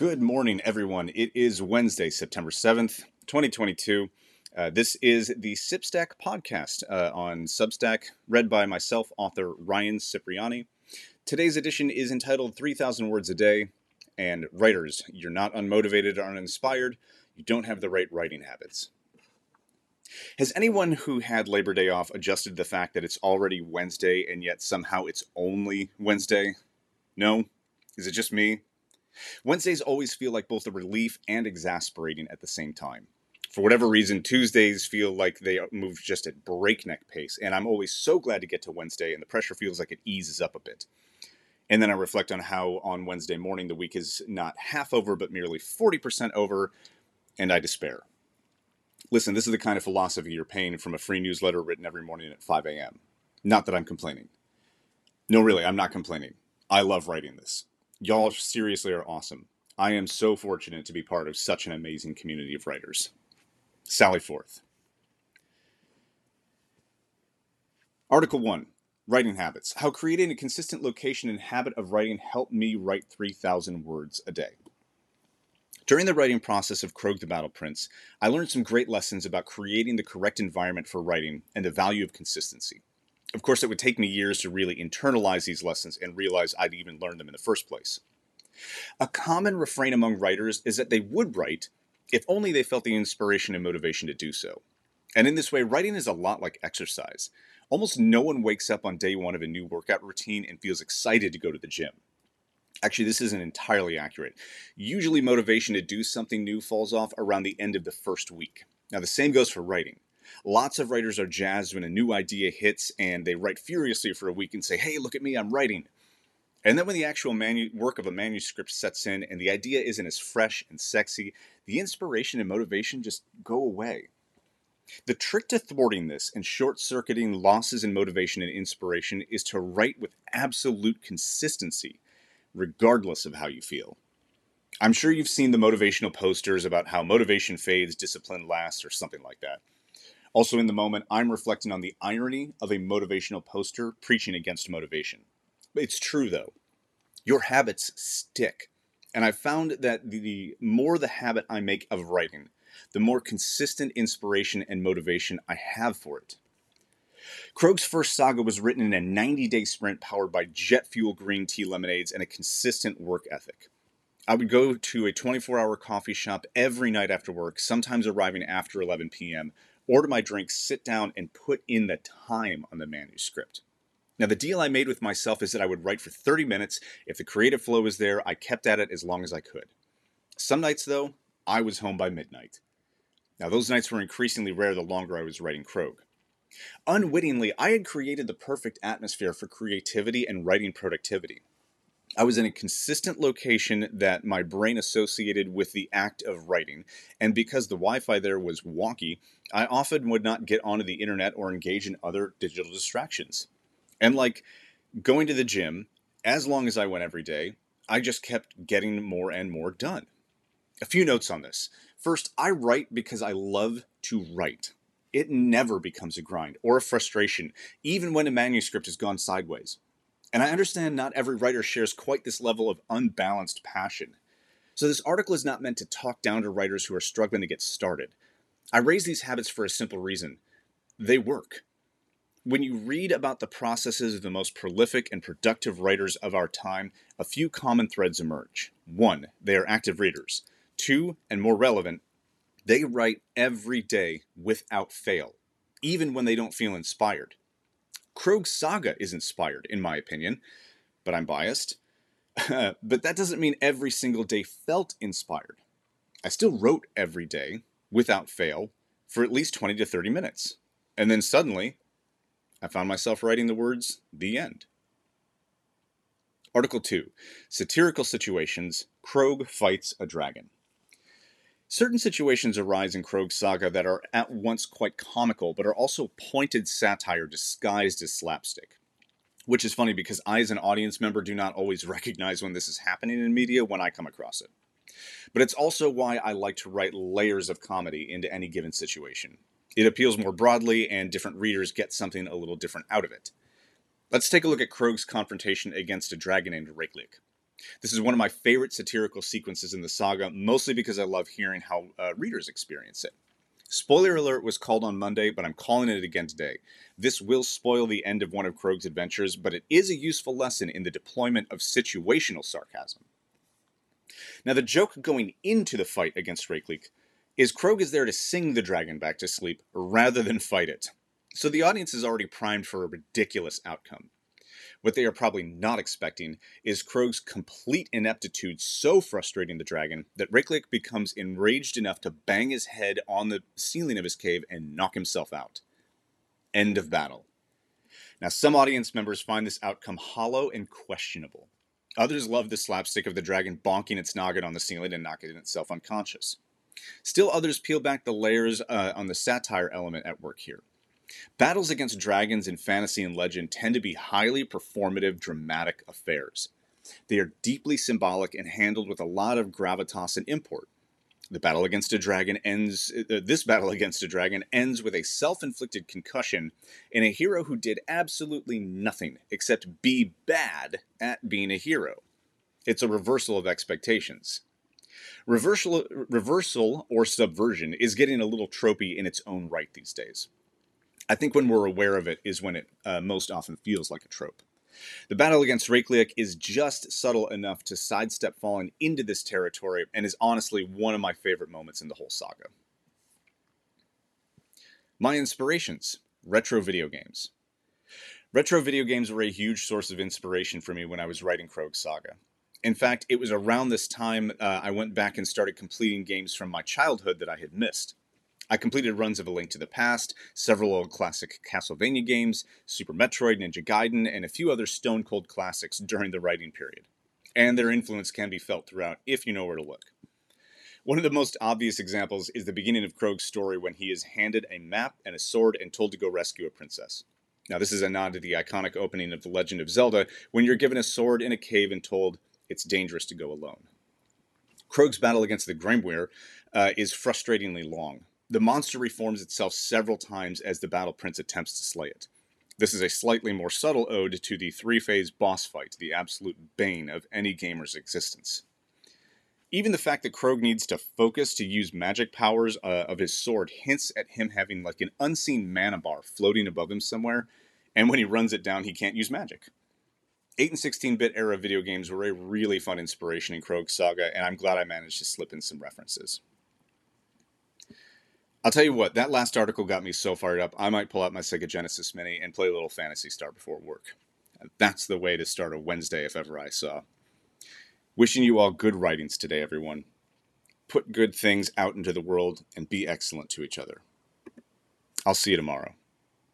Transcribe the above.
Good morning, everyone. It is Wednesday, September 7th, 2022. Uh, this is the Sipstack podcast uh, on Substack, read by myself, author Ryan Cipriani. Today's edition is entitled 3,000 Words a Day. And writers, you're not unmotivated or uninspired. You don't have the right writing habits. Has anyone who had Labor Day off adjusted the fact that it's already Wednesday and yet somehow it's only Wednesday? No? Is it just me? Wednesdays always feel like both a relief and exasperating at the same time. For whatever reason, Tuesdays feel like they move just at breakneck pace, and I'm always so glad to get to Wednesday, and the pressure feels like it eases up a bit. And then I reflect on how on Wednesday morning the week is not half over, but merely 40% over, and I despair. Listen, this is the kind of philosophy you're paying from a free newsletter written every morning at 5 a.m. Not that I'm complaining. No, really, I'm not complaining. I love writing this. Y'all seriously are awesome. I am so fortunate to be part of such an amazing community of writers. Sally Forth. Article 1 Writing Habits How Creating a Consistent Location and Habit of Writing Helped Me Write 3,000 Words a Day. During the writing process of Krög the Battle Prince, I learned some great lessons about creating the correct environment for writing and the value of consistency. Of course, it would take me years to really internalize these lessons and realize I'd even learned them in the first place. A common refrain among writers is that they would write if only they felt the inspiration and motivation to do so. And in this way, writing is a lot like exercise. Almost no one wakes up on day one of a new workout routine and feels excited to go to the gym. Actually, this isn't entirely accurate. Usually, motivation to do something new falls off around the end of the first week. Now, the same goes for writing. Lots of writers are jazzed when a new idea hits and they write furiously for a week and say, hey, look at me, I'm writing. And then when the actual manu- work of a manuscript sets in and the idea isn't as fresh and sexy, the inspiration and motivation just go away. The trick to thwarting this and short circuiting losses in motivation and inspiration is to write with absolute consistency regardless of how you feel. I'm sure you've seen the motivational posters about how motivation fades, discipline lasts, or something like that. Also, in the moment, I'm reflecting on the irony of a motivational poster preaching against motivation. It's true, though. Your habits stick. And I've found that the more the habit I make of writing, the more consistent inspiration and motivation I have for it. Krög's first saga was written in a 90 day sprint powered by jet fuel green tea lemonades and a consistent work ethic. I would go to a 24 hour coffee shop every night after work, sometimes arriving after 11 p.m., order my drinks, sit down, and put in the time on the manuscript. Now, the deal I made with myself is that I would write for 30 minutes. If the creative flow was there, I kept at it as long as I could. Some nights, though, I was home by midnight. Now, those nights were increasingly rare the longer I was writing Krög. Unwittingly, I had created the perfect atmosphere for creativity and writing productivity. I was in a consistent location that my brain associated with the act of writing, and because the Wi Fi there was wonky, I often would not get onto the internet or engage in other digital distractions. And like going to the gym, as long as I went every day, I just kept getting more and more done. A few notes on this. First, I write because I love to write it never becomes a grind or a frustration, even when a manuscript has gone sideways. And I understand not every writer shares quite this level of unbalanced passion. So this article is not meant to talk down to writers who are struggling to get started. I raise these habits for a simple reason they work. When you read about the processes of the most prolific and productive writers of our time, a few common threads emerge. One, they are active readers. Two, and more relevant, they write every day without fail, even when they don't feel inspired. Krög's saga is inspired, in my opinion, but I'm biased. but that doesn't mean every single day felt inspired. I still wrote every day, without fail, for at least 20 to 30 minutes. And then suddenly, I found myself writing the words, the end. Article 2 Satirical Situations Krög Fights a Dragon. Certain situations arise in Krög's saga that are at once quite comical, but are also pointed satire disguised as slapstick. Which is funny because I, as an audience member, do not always recognize when this is happening in media when I come across it. But it's also why I like to write layers of comedy into any given situation. It appeals more broadly, and different readers get something a little different out of it. Let's take a look at Krög's confrontation against a dragon named Reyklik. This is one of my favorite satirical sequences in the saga, mostly because I love hearing how uh, readers experience it. Spoiler alert was called on Monday, but I'm calling it again today. This will spoil the end of one of Krög's adventures, but it is a useful lesson in the deployment of situational sarcasm. Now, the joke going into the fight against Reykleek is Krög is there to sing the dragon back to sleep rather than fight it. So the audience is already primed for a ridiculous outcome. What they are probably not expecting is Krög's complete ineptitude so frustrating the dragon that Reykleek becomes enraged enough to bang his head on the ceiling of his cave and knock himself out. End of battle. Now, some audience members find this outcome hollow and questionable. Others love the slapstick of the dragon bonking its noggin on the ceiling and knocking itself unconscious. Still, others peel back the layers uh, on the satire element at work here. Battles against dragons in fantasy and legend tend to be highly performative, dramatic affairs. They are deeply symbolic and handled with a lot of gravitas and import. The battle against a dragon ends. Uh, this battle against a dragon ends with a self-inflicted concussion and a hero who did absolutely nothing except be bad at being a hero. It's a reversal of expectations. Reversal, reversal or subversion is getting a little tropey in its own right these days. I think when we're aware of it is when it uh, most often feels like a trope. The battle against Reykleek is just subtle enough to sidestep falling into this territory and is honestly one of my favorite moments in the whole saga. My inspirations retro video games. Retro video games were a huge source of inspiration for me when I was writing Krög's Saga. In fact, it was around this time uh, I went back and started completing games from my childhood that I had missed. I completed runs of A Link to the Past, several old classic Castlevania games, Super Metroid, Ninja Gaiden, and a few other stone cold classics during the writing period. And their influence can be felt throughout if you know where to look. One of the most obvious examples is the beginning of Krög's story when he is handed a map and a sword and told to go rescue a princess. Now, this is a nod to the iconic opening of The Legend of Zelda when you're given a sword in a cave and told it's dangerous to go alone. Krög's battle against the Grimoire uh, is frustratingly long. The monster reforms itself several times as the Battle Prince attempts to slay it. This is a slightly more subtle ode to the three phase boss fight, the absolute bane of any gamer's existence. Even the fact that Krög needs to focus to use magic powers uh, of his sword hints at him having like an unseen mana bar floating above him somewhere, and when he runs it down, he can't use magic. 8 and 16 bit era video games were a really fun inspiration in Krög's saga, and I'm glad I managed to slip in some references. I'll tell you what, that last article got me so fired up, I might pull out my Sega Genesis Mini and play a little Phantasy Star before work. That's the way to start a Wednesday if ever I saw. Wishing you all good writings today, everyone. Put good things out into the world and be excellent to each other. I'll see you tomorrow.